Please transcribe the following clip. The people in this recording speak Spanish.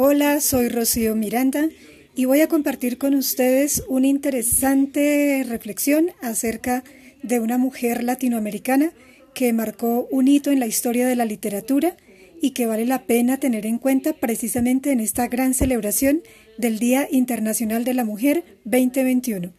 Hola, soy Rocío Miranda y voy a compartir con ustedes una interesante reflexión acerca de una mujer latinoamericana que marcó un hito en la historia de la literatura y que vale la pena tener en cuenta precisamente en esta gran celebración del Día Internacional de la Mujer 2021.